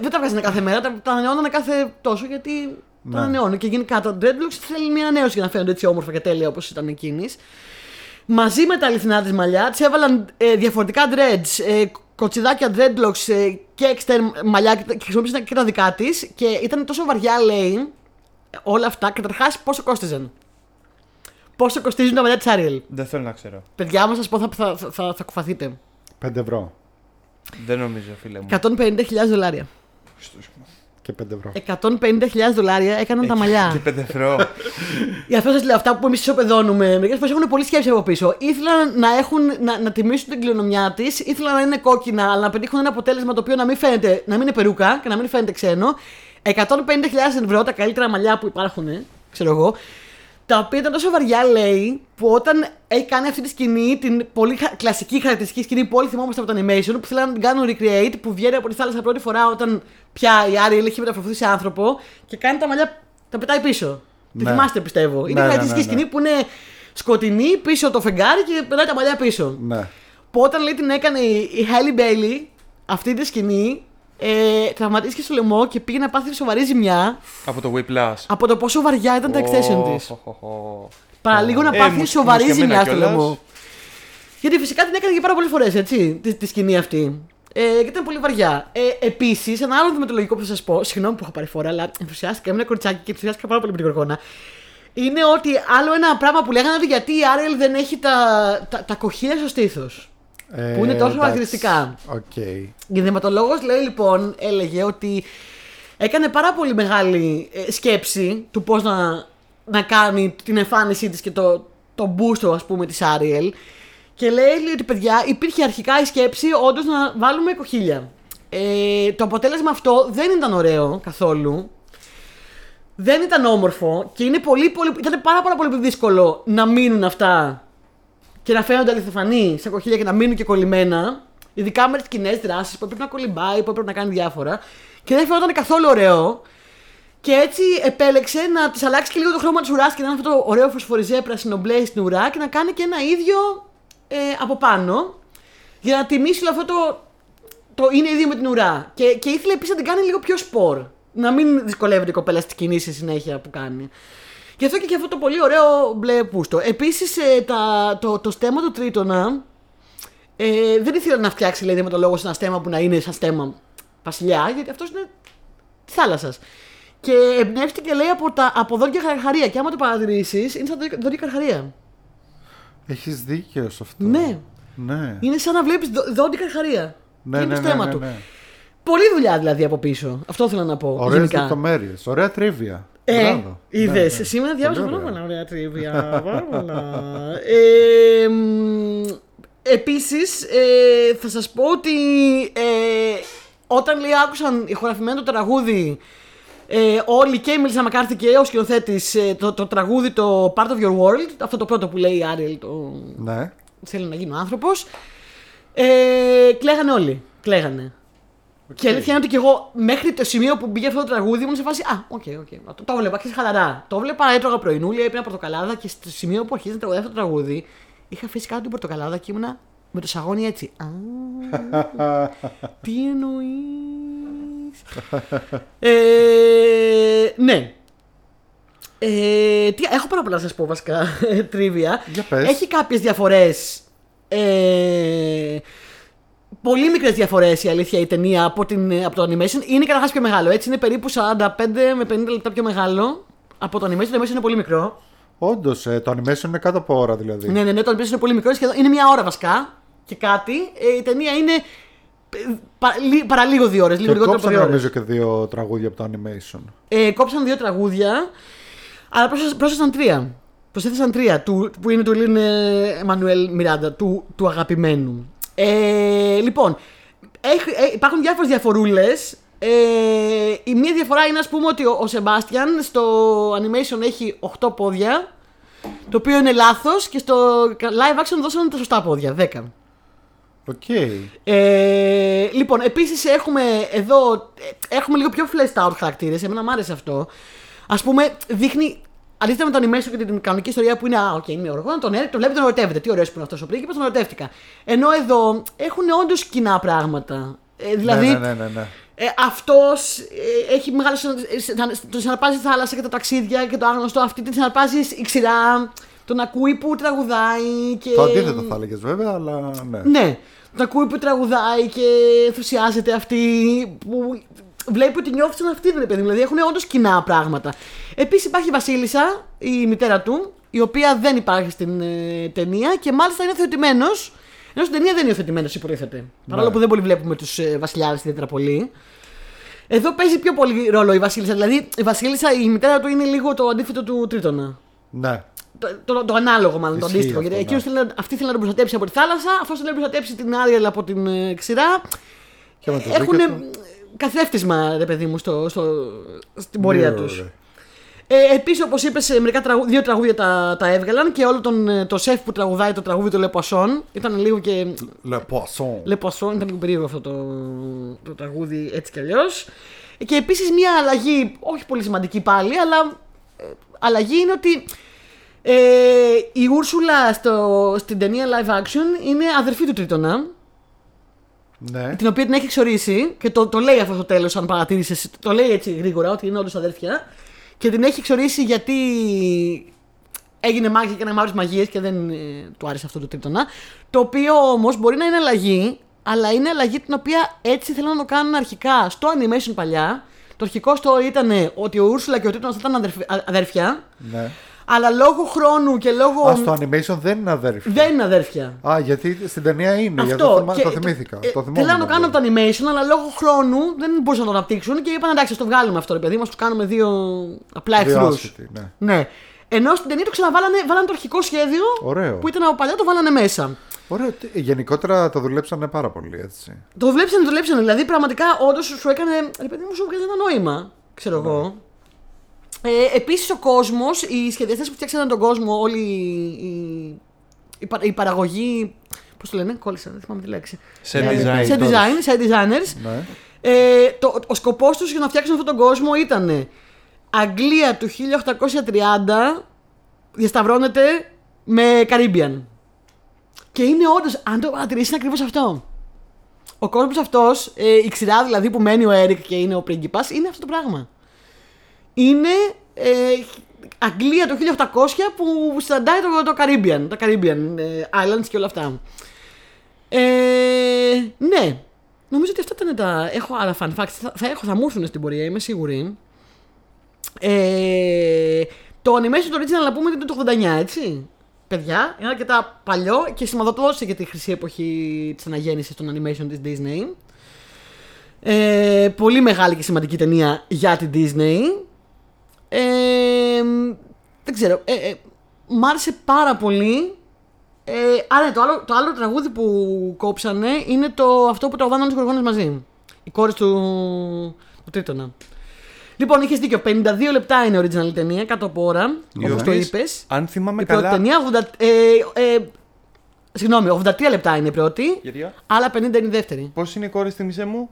δεν τα βγάζανε κάθε μέρα, τα, τα ανανεώνανε κάθε τόσο γιατί τα Ναι. ανανεώνουν. Και γενικά το Dreadlocks θέλει μια ανανέωση για να φαίνονται έτσι όμορφα και τέλεια όπως ήταν εκείνης. Μαζί με τα αληθινά της μαλλιά της έβαλαν ε, διαφορετικά dreads, ε, κοτσιδάκια dreadlocks ε, και extra μαλλιά και, και χρησιμοποίησαν και τα δικά της. Και ήταν τόσο βαριά, λέει, όλα αυτά. Καταρχάς, πόσο κόστιζαν; Πόσο κοστίζουν τα μαλλιά της Ariel. Δεν θέλω να ξέρω. Παιδιά, μα σας πω, θα, θα, θα, θα, θα κουφαθείτε. 5 ευρώ. Δεν νομίζω, φίλε μου. 150.000 δολάρια. Και 5 ευρώ. 150.000 δολάρια έκαναν τα μαλλιά. Και πέντε ευρώ. Γι' αυτό σας λέω αυτά που εμείς ισοπεδώνουμε. Μερικές φορές έχουν πολλή σκέψη από πίσω. Ήθελαν να, έχουν, να, να τιμήσουν την κληρονομιά της, ήθελαν να είναι κόκκινα, αλλά να πετύχουν ένα αποτέλεσμα το οποίο να μην, φαίνεται, να μην είναι περούκα και να μην φαίνεται ξένο. 150.000 ευρώ, τα καλύτερα μαλλιά που υπάρχουν, ξέρω εγώ. Τα οποία ήταν τόσο βαριά, λέει, που όταν έχει κάνει αυτή τη σκηνή, την πολύ χα- κλασική χαρακτηριστική σκηνή που όλοι θυμόμαστε από το animation, που θέλουν να την κάνουν recreate, που βγαίνει από τη θάλασσα πρώτη φορά όταν πια η Άριελ έχει μεταφερθεί σε άνθρωπο και κάνει τα μαλλιά, τα πετάει πίσω. Τη Ναι. θυμάστε πιστεύω. Είναι Ναι, η ναι, χαρακτηριστική ναι, ναι. σκηνή που είναι σκοτεινή πίσω το φεγγάρι και περνάει τα μαλλιά πίσω. Ναι. Που όταν λέει την έκανε η η Halle Bailey αυτή τη σκηνή, ε, τραυματίστηκε στο λαιμό και πήγε να πάθει σοβαρή ζημιά Από το Whiplash. από το πόσο βαριά ήταν τα extension της. Ω, ω, ω. Παραλίγο να Ε, πάθει μου- σοβαρή μου και εμένα ζημιά στο κιόλας. λαιμό. Γιατί φυσικά την έκανε και πάρα πολλές φορές, έτσι, τη, τη σκηνή αυτή. Ε, και ήταν πολύ βαριά. Ε, Επίσης, ένα άλλο δημοτολογικό που θα σας πω, συγγνώμη που έχω πάρει φορά, αλλά ενθουσιάστηκα, ήμουν κοριτσάκι και ενθουσιάστηκα πάρα πολύ με την κορκόνα. Είναι ότι άλλο ένα πράγμα που λέγανε ότι γιατί η Άρελ δεν έχει τα, τα, τα κοχύλια στο στήθος. Ε, Που είναι τόσο εντάξει. χαρακτηριστικά. Οκ. Η ενδυματολόγος λέει λοιπόν, έλεγε ότι έκανε πάρα πολύ μεγάλη ε, σκέψη του πώς να, να κάνει την εμφάνισή της και το, το μπούστο ας πούμε της Άριελ και λέει ότι παιδιά υπήρχε αρχικά η σκέψη όντως να βάλουμε κοχύλια. Ε, το αποτέλεσμα αυτό δεν ήταν ωραίο καθόλου. Δεν ήταν όμορφο και είναι πολύ, πολύ, ήταν πάρα, πάρα πολύ δύσκολο να μείνουν αυτά και να φαίνονται αληθοφανή σε κοχύλια και να μείνουν και κολλημένα. Ειδικά με τις κοινές δράσεις που έπρεπε να κολυμπάει, που έπρεπε να κάνει διάφορα. Και δεν φαίνονταν καθόλου ωραίο. Και έτσι επέλεξε να της αλλάξει και λίγο το χρώμα της ουράς και να είναι αυτό το ωραίο φωσφοριζέ πράσινο μπλε στην ουρά και να κάνει και ένα ίδιο ε, από πάνω. Για να τιμήσει όλο αυτό το, το είναι ίδιο με την ουρά. Και, και ήθελε επίσης να την κάνει λίγο πιο σπορ. Να μην δυσκολεύεται η κοπέλα στις κινήσεις συνέχεια που κάνει. Γι' αυτό και, και αυτό το πολύ ωραίο μπλε πούστο. Επίσης το, το στέμα του Τρίτονα ε, δεν ήθελε να φτιάξει λέει δεματολόγος ένα στέμα που να είναι σαν στέμα βασιλιά, γιατί αυτός είναι της θάλασσας. Και εμπνεύστηκε λέει από, τα, από δόντια καρχαρία. Και άμα το παρατηρήσεις, είναι σαν δόντια- δόντια καρχαρία. Έχεις δίκιο σε αυτό. Ναι. Ναι. Είναι σαν να βλέπεις δόντια καρχαρία. Ναι, είναι ναι, το ναι, στέμα ναι, του. ναι. Πολλή δουλειά δηλαδή από πίσω. Αυτό θέλω να πω. Ωραίες γενικά. λεπτομέρειες. Ωραία τρίβια. Ε, Μπράβο. είδες. Ναι, ναι. Σήμερα διάβασα Πολύ πάρα ωραία. πολλά ωραία τρίβια. <laughs> Πάρα πολλά. ε, Επίσης, ε, θα σας πω ότι ε, όταν λέει άκουσαν ηχογραφημένο το τραγούδι. Ε, όλοι και η Μίλισσα Μακάρθη και ο σκηνοθέτης ε, το, το τραγούδι το Part of Your World, αυτό το πρώτο που λέει η Άριελ, το Ναι. θέλει να γίνει ο άνθρωπος. Ε, κλαίγανε όλοι. Κλαίγανε. Και η αλήθεια είναι ότι και εγώ μέχρι το σημείο που μπήκε αυτό το τραγούδι ήμουν σε φάση. Α, OK, OK. Το, το 'βλεπα και χαλαρά. Το 'βλεπα, έτρωγα πρωινούλια, έπαιρνα πορτοκαλάδα και στο σημείο που αρχίζει να τραγουδάει αυτό το τραγούδι, είχα αφήσει κάτω την πορτοκαλάδα και ήμουνα με το σαγόνι έτσι. Α, τι εννοείς; ε, ναι. Ε, τι, έχω πάρα πολλά να σας πω βασικά. <laughs> Trivia. Για πες. Έχει κάποιες διαφορές. Ε, πολύ μικρές διαφορές η αλήθεια η ταινία από, την, από το animation. Είναι καταρχάς πιο μεγάλο. Έτσι είναι περίπου 45 με 50 λεπτά πιο μεγάλο από το animation. Το animation είναι πολύ μικρό. Όντως, το animation είναι κάτω από ώρα δηλαδή. Ναι, ναι, ναι, το animation είναι πολύ μικρό. Σχεδόν, είναι μια ώρα βασικά και κάτι. Ε, η ταινία είναι ε, πα, λι- παραλίγο δύο ώρες. Λίγο Και λιγότερο από κόψαν δύο ώρες. νομίζω και δύο τραγούδια από το animation. Ε, κόψαν δύο τραγούδια, αλλά πρόσθεσαν, πρόσθεσαν τρία. Προσέθεσαν τρία, του, που είναι του Λιν Μανουέλ Μιράντα, του, του αγαπημένου. Ε, λοιπόν, έχ- ε, υπάρχουν διάφορες διαφορούλες. Ε, η μία διαφορά είναι, ας πούμε, ότι ο, ο Σεμπάστιαν στο animation έχει 8 πόδια, το οποίο είναι λάθος και στο live action δώσαν τα σωστά πόδια, 10. Οκ. Ε, λοιπόν, επίσης έχουμε εδώ ε, έχουμε λίγο πιο fleshed out χαρακτήρες. Εμένα μου άρεσε αυτό. Ας πούμε, δείχνει. Αντίθετα με το animation και την κανονική ιστορία που είναι Α, οκ, είναι οργό, τον, ε, τον βλέπει, τον ερωτεύεται. Τι ωραίος που είναι αυτός ο πρίγκιπας, τον ερωτεύτηκα. Ενώ εδώ έχουν όντως κοινά πράγματα. Ε, δηλαδή, Ναι, ναι, ναι, ναι, ναι. ε, αυτός έχει μεγάλο. συνα- ε, συνα- Τον συναρπάζει η θάλασσα και τα ταξίδια και το άγνωστο. Αυτή την συναρπάζει η ξηρά. Τον ακούει που τραγουδάει. Και... Το αντίθετο θα έλεγες βέβαια, αλλά ναι. Ναι, τον ακούει που τραγουδάει και ενθουσιάζεται αυτή. Που βλέπει ότι νιώθεις σαν αυτή την παιδί. Δηλαδή έχουν όντως κοινά πράγματα. Επίσης υπάρχει η Βασίλισσα, η μητέρα του, η οποία δεν υπάρχει στην ε, ταινία και μάλιστα είναι υιοθετημένο. Ενώ στην ταινία δεν είναι υιοθετημένο, υποτίθεται. Παρόλο που δεν πολύ βλέπουμε τους ε, βασιλιάδες ιδιαίτερα πολύ. Εδώ παίζει πιο πολύ ρόλο η Βασίλισσα. Δηλαδή η Βασίλισσα, η μητέρα του είναι λίγο το αντίθετο του Τρίτονα. Ναι. Το, το, το ανάλογο μάλλον, το Ισχύει αντίστοιχο. αυτό, Γιατί ναι. εκείνος θέλει να- αυτή θέλει να τον προστατέψει από τη θάλασσα, αυτός θέλει να προστατέψει την Άριελ από την ε, ξηρά. Και με το Έχουν δίκιο του. Καθρέφτισμα, ρε παιδί μου, στο, στο, στην πορεία Ναι, τους. ωραία. Ε, Επίσης, όπως είπες, μερικά τραγου... δύο τραγούδια τα, τα έβγαλαν και όλο τον, ε, το σεφ που τραγουδάει το τραγούδι του Λεπασόν ήταν λίγο και. Le Poisson. Λεπασόν, ήταν λίγο περίεργο αυτό το, το τραγούδι έτσι κι αλλιώς. Και επίσης μια αλλαγή, όχι πολύ σημαντική πάλι, αλλά ε, αλλαγή είναι ότι ε, η Ούρσουλα στο, στην ταινία live action είναι αδερφή του Τρίτονα. Ναι. την οποία την έχει εξορίσει και το, το λέει αυτό στο τέλος, αν παρατήρησες. Το λέει έτσι γρήγορα, ότι είναι όντως αδέρφια. Και την έχει εξορίσει γιατί έγινε μάγια και να μάθει μαγείε και δεν ε, του άρεσε αυτό το τρίτονα. Το οποίο όμως μπορεί να είναι αλλαγή, αλλά είναι αλλαγή την οποία έτσι θέλουν να το κάνουν αρχικά στο animation παλιά. Το αρχικό story ήταν ότι ο Ούρσουλα και ο Τρίτονας θα ήταν αδερφ- α- αδέρφια. ναι. Αλλά λόγω χρόνου και λόγω. Α, στο animation δεν είναι αδέρφια. Δεν είναι αδέρφια. Α, γιατί στην ταινία είναι. γιατί Αυτό. το, θυμά- Και- το θυμήθηκα. ε, το θυμόμουν Θέλανε να το κάνουν αυτό. από το animation, αλλά λόγω χρόνου δεν μπορούσαν να το αναπτύξουν και είπαν εντάξει, ας το βγάλουμε αυτό, ρε παιδί μας, το κάνουμε δύο απλά Δύο εχθρούς. άσχετοι, ναι. Ναι. Ενώ στην ταινία το ξαναβάλανε, βάλανε το αρχικό σχέδιο Ωραίο. που ήταν από παλιά, το βάλανε μέσα. Ωραίο. τι- Γενικότερα το δουλέψανε πάρα πολύ έτσι. Το δουλέψανε, το δουλέψανε. Δηλαδή πραγματικά όντως σου έκανε. Ρε παιδί μου, σου βγάζει ένα νόημα. Ξέρω Ναι. εγώ. Ε, Επίσης ο κόσμος, οι σχεδιαστές που φτιάξανε τον κόσμο, όλη η, η, πα- η παραγωγή. Πώς το λένε, κόλλησα, δεν θυμάμαι τη λέξη. Σε Ε, design. Σε design, σε designers. Ναι. Ε, το, ο σκοπός τους για να φτιάξουν αυτόν τον κόσμο ήταν Αγγλία του 1830 διασταυρώνεται με Caribbean. Και είναι όντως, αν το παρατηρήσεις, είναι ακριβώς αυτό. Ο κόσμος αυτός, ε, η ξηρά δηλαδή που μένει ο Έρικ και είναι ο πρίγκιπας, είναι αυτό το πράγμα. Είναι ε, Αγγλία το 1800 που σταντάει το, το Caribbean, τα Caribbean ε, Islands και όλα αυτά. Ε, ναι. Νομίζω ότι αυτά ήταν τα. Έχω άλλα fun facts. Θα, θα, έχω, θα μου έρθουν στην πορεία, είμαι σίγουρη. Ε, το animation το original να πούμε ότι είναι το 89, έτσι. Παιδιά, είναι αρκετά παλιό και σηματοδότησε για τη χρυσή εποχή της αναγέννησης των animation της Disney. Ε, πολύ μεγάλη και σημαντική ταινία για την Disney. Ε, δεν ξέρω. Ε, ε, μ' άρεσε πάρα πολύ. Ε, α, ναι, το άλλο, το άλλο τραγούδι που κόψανε είναι το, αυτό που τραγουδάνε όλε οι γοργόνε μαζί. Οι κόρες του, του Τρίτονα. Λοιπόν, είχες δίκιο. 52 λεπτά είναι original ταινία, κάτω από ώρα. Οι Όπω το οποίες, είπες. Αν θυμάμαι Η πρώτη καλά. ταινία, 80, ε, ε, συγγνώμη, 83 λεπτά είναι η πρώτη, Γιατί, άλλα 50 είναι η δεύτερη. Πώς είναι η κόρη στη μισέ μου,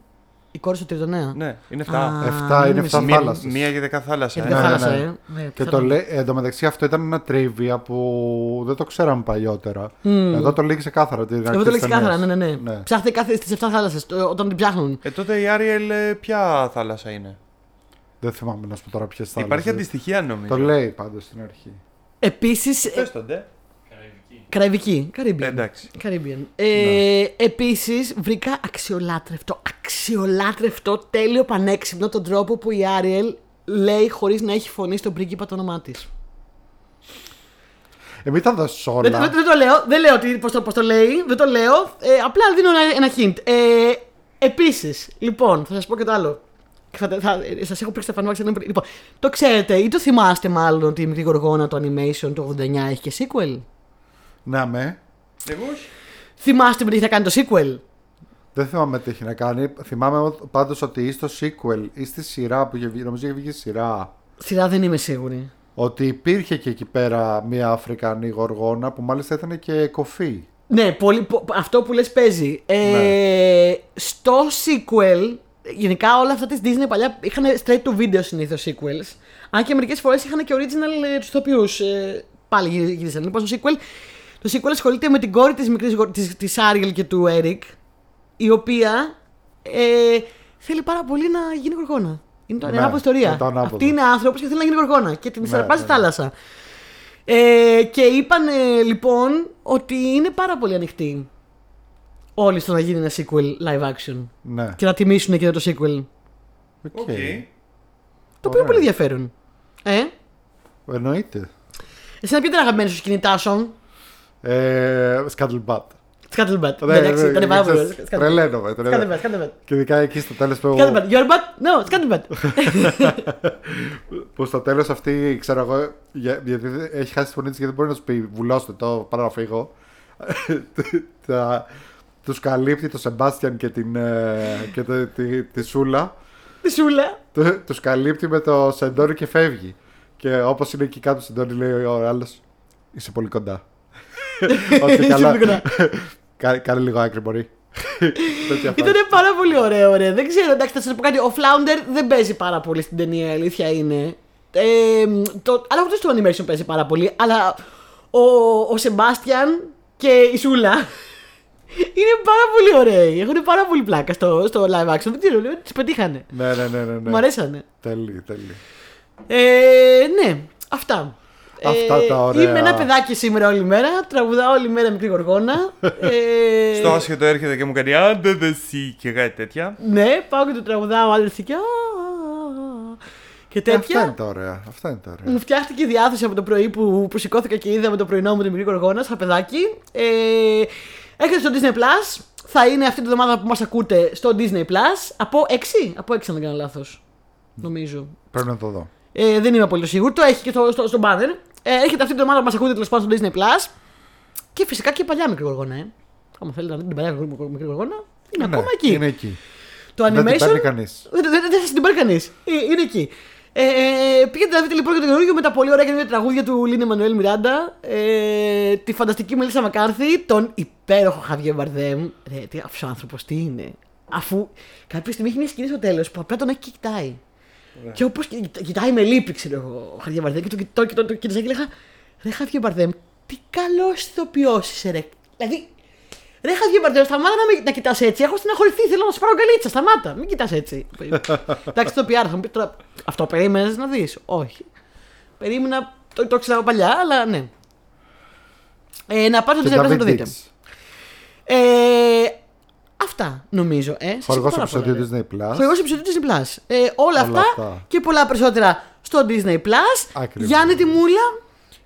Η κόρη του Τρίτονα. Ναι, είναι 7. Α, Εφτά είναι είμαι εφτά σίγουρη. θάλασσες. Μία για δεκά θάλασσα. Γιατί ε. δεν Ναι, θάλασσα, ναι. ε. Ναι, Και πιθανόν. το λέει, εντωμεταξύ αυτό ήταν ένα τρίβια που δεν το ξέραμε παλιότερα. Εδώ το λέει ξεκάθαρα. την Εγώ αρχή το λέει της ξεκάθαρα, ταινίας. ναι, ναι, ναι. Ναι. Ψάχτε κάθε στις 7 θάλασσες όταν την ψάχνουν. Ε, τότε η Άριελ ε, ποια θάλασσα είναι; Δεν θυμάμαι να σου πω τώρα ποιες θα Υπάρχει αντιστοιχεία νομίζω. Το λέει πάντως στην αρχή. Επίσης. Πες τον, ντε. Καραϊβική. Caribbean. Ε, εντάξει. Caribbean. Ε, Επίσης, βρήκα αξιολάτρευτο, αξιολάτρευτο, τέλειο πανέξυπνο τον τρόπο που η Άριελ λέει χωρίς να έχει φωνή στον πρίγκιπα το όνομά της. Ε, μην τα δώσεις όλα. Δεν, δεν, δεν το λέω, δεν λέω ότι, πώς, το, πώς το λέει, δεν το λέω. Ε, απλά δίνω ένα, ένα hint. Ε, Επίσης, λοιπόν, θα σας πω και το άλλο. Θα, θα, σας έχω πρίξει τα φανμάξια ενώ πριν. Λοιπόν, το ξέρετε ή το θυμάστε μάλλον ότι η Μικρή Γοργόνα το animation το 89 έχει και sequel; Ναι, με. Εγώ όχι. Θυμάστε με τι θα κάνει το sequel. Δεν θυμάμαι τι έχει να κάνει. Θυμάμαι πάντως ότι ή στο sequel ή στη σειρά που είχε βγει, νομίζω είχε βγει σειρά. Σειρά δεν είμαι σίγουρη. Ότι υπήρχε και εκεί πέρα μια Αφρικανή γοργόνα που μάλιστα ήταν και κοφή. Ναι, πολύ, πο- αυτό που λες παίζει. Ε, Ναι. Στο sequel, γενικά όλα αυτά της Disney παλιά είχαν straight to video συνήθως sequels. Αν και μερικές φορές είχαν και original ε, τους ηθοποιούς. Ε, πάλι γυ- γύρισαν. Λοιπόν, στο sequel, το sequel ασχολείται με την κόρη της μικρής γο- της, της Ariel και του Eric, η οποία ε, θέλει πάρα πολύ να γίνει γοργόνα. Είναι το Ναι, ανάποδη ιστορία. είναι το ανάποδο. Αυτή είναι άνθρωπος και θέλει να γίνει γοργόνα και την Ναι, σαρπάζει ναι, στη θάλασσα. Ε, και είπαν λοιπόν ότι είναι πάρα πολύ ανοιχτοί όλοι στο να γίνει ένα sequel live action Ναι. και να τιμήσουν εκείνο το sequel. OK. OK. Το οποίο Ωραία. είναι πολύ ενδιαφέρον. Ε, Εννοείται. εσένα ποιο ήταν αγαπημένος σου σκηνή Τάσον. Ε, Scuttlebutt. Scuttlebutt. Ναι, Ναι, εντάξει, ναι, ήταν πάρα ξέρεις, πολύ ωραίο. Τρελαίνομαι. τρελαίνομαι. Scuttlebutt, Scuttlebutt. Και ειδικά εκεί στο τέλος που. Scuttlebutt. Your butt? No, Scuttlebutt. <laughs> Που στο τέλος αυτή, ξέρω εγώ, για- γιατί δεν- έχει χάσει τη φωνή της γιατί δεν μπορεί να σου πει βουλώστε το, πάρ' το να φύγω. <laughs> Τους καλύπτει το Σεμπάστιαν και, την, ε, και το- τη, τη Σούλα. Τη σούλα. Τους καλύπτει με το Σεντόρι και φεύγει. Και όπως είναι εκεί κάτω, ο Σεντόρι λέει ο άλλος: Είσαι πολύ κοντά. Ότι Είσαι καλά. πολύ κοντά. Κα- Κάνε λίγο άκρη, μπορεί. Τέτοια φάση. Ήταν πάρα πολύ ωραίο, ρε. Δεν ξέρω, εντάξει, θα σας πω κάτι. Ο Flounder δεν παίζει πάρα πολύ στην ταινία, η αλήθεια είναι. Ε, το, αλλά ούτε στο animation παίζει πάρα πολύ. Αλλά ο, ο Σεμπάστιαν και η Σούλα <laughs> είναι πάρα πολύ ωραίοι. Έχουν πάρα πολύ πλάκα στο, στο live action. Δεν ξέρω, τις πετύχανε. Ναι, ναι, ναι. ναι, ναι. Μου αρέσανε. Τέλει, τέλει. Ε, ναι, αυτά. Αυτά Ε, τα ωραία. Είμαι ένα παιδάκι σήμερα όλη μέρα. Τραγουδάω όλη μέρα μικρή γοργόνα. <laughs> ε, Στο άσχετο έρχεται και μου κάνει άντε δε εσύ και κάτι τέτοια. Ναι, πάω και το τραγουδάω άλλο και. α, Και Ε, Αυτά είναι τέτοια. τα ωραία. Αυτά είναι τα ωραία. Μου φτιάχτηκε η διάθεση από το πρωί που, που σηκώθηκα και είδα με το πρωινό μου την μικρή γοργόνα σαν παιδάκι. Ε, έρχεται στο Disney Plus. Θα είναι αυτή τη βδομάδα που μας ακούτε στο Disney Plus. Από 6. Από 6 αν δεν κάνω λάθος. Νομίζω. Πρέπει να το δω. Ε, δεν είμαι πολύ σίγουρη. Το έχει και στο, στο, στο banner. Ε, έρχεται αυτή τη βδομάδα που μας ακούτε τέλος πάντων στο Disney Plus. Και φυσικά και η παλιά μικρή γοργόνα. Ε. Άμα θέλετε να δείτε την παλιά μικρή γοργόνα, είναι Ναι, ακόμα εκεί. Είναι εκεί. Το Δεν την animation. παίρνει κανείς. Δεν, δεν, δεν θα την πάρει κανείς. Είναι εκεί. Ε, ε, πήγαινε να δείτε λοιπόν και το καινούργιο με τα πολύ ωραία καινούργια τραγούδια του Λίνε Μανουέλ Μιράντα. Ε, τη φανταστική Μελίσσα Μακάρθη. Τον υπέροχο Χαβιέ Μπαρδέμ. Ρε, τι αυτό ο άνθρωπος τι είναι. Αφού κάποια στιγμή έχει μια σκηνή στο τέλος που απλά τον έχει και κοιτάει. Και όπως κοιτάει με λύπη, ξέρω εγώ, ο Χαβιέ Μπαρδέμ. Και το κοιτώ και το, το κοίταζα και λέγα Ρε Χαβιέ Μπαρδέμ, τι καλός ηθοποιό είσαι, ρε. Δηλαδή, Ρε Χαβιέ Μπαρδέμ, σταμάτα να, με- να κοιτάς έτσι. Έχω στεναχωρηθεί. Θέλω να σου πάρω γκαλίτσα. Σταμάτα. Μην κοιτάς έτσι. Εντάξει, το PR θα μου πει τώρα. Αυτό περίμενες να δεις. Όχι. Περίμενα. Το, το ξέρω από παλιά, αλλά ναι. Ε, να πάτε στο Και Disney Plus να David το δείτε. Dix. Ε, αυτά νομίζω. Ε. Σας Χορηγός πάρα πολλά, επεισόδιο ρε. Disney Plus. Χορηγός επεισόδιο Disney Plus. Ε, όλα, Όλα αυτά, αυτά. και πολλά περισσότερα στο Disney Plus. Ακριβώς. Γιάννη Τιμούλα.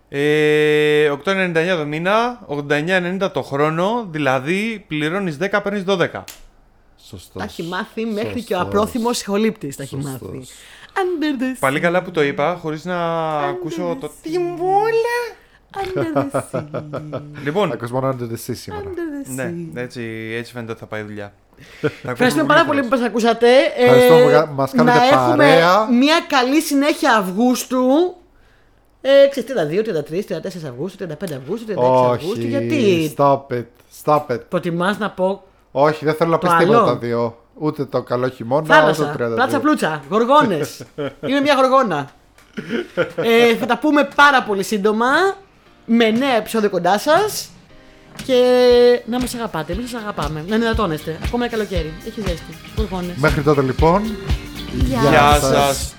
Ε, 8,99 το μήνα, 89,90 το χρόνο, δηλαδή πληρώνεις 10, παίρνεις 12. Σωστός. Τα έχει μάθει μέχρι και ο Σωστός. απρόθυμος σχολήπτη. Τα έχει Σωστός. μάθει. Under the sea. Πάλι καλά που το είπα, χωρίς να ακούσω το τιμούλα. Under the sea. Λοιπόν, Ακούς μόνο Under the Sea σήμερα. Under the ναι, sea. έτσι, έτσι φαίνεται ότι θα πάει η δουλειά. <laughs> Ευχαριστούμε πάρα πολύ που μας ακούσατε. Ε, Ευχαριστούμε που κα- μας κάνετε να έχουμε παρέα. μια καλή συνέχεια Αυγούστου. Ε, ξέρεις, 32, 33, 34 Αυγούστου, 35 Αυγούστου, 36 Αυγούστου. Όχι. Γιατί; Stop it. Stop it. προτιμάς να πω Όχι, δεν θέλω να Το πεις άλλο. τίποτα τα δύο. Ούτε το καλό χειμώνα, ούτε θάλασσα, το 32. πλάτσα πλούτσα, γοργόνες. <laughs> Είναι μια γοργόνα. ε, θα τα πούμε πάρα πολύ σύντομα με νέα επεισόδιο κοντά σας και να μας αγαπάτε, εμείς σας αγαπάμε, να ενυδατώνεστε, ακόμα είναι καλοκαίρι, έχει ζέστη, γοργόνες. Μέχρι τότε λοιπόν. Γεια Γεια σας. σας.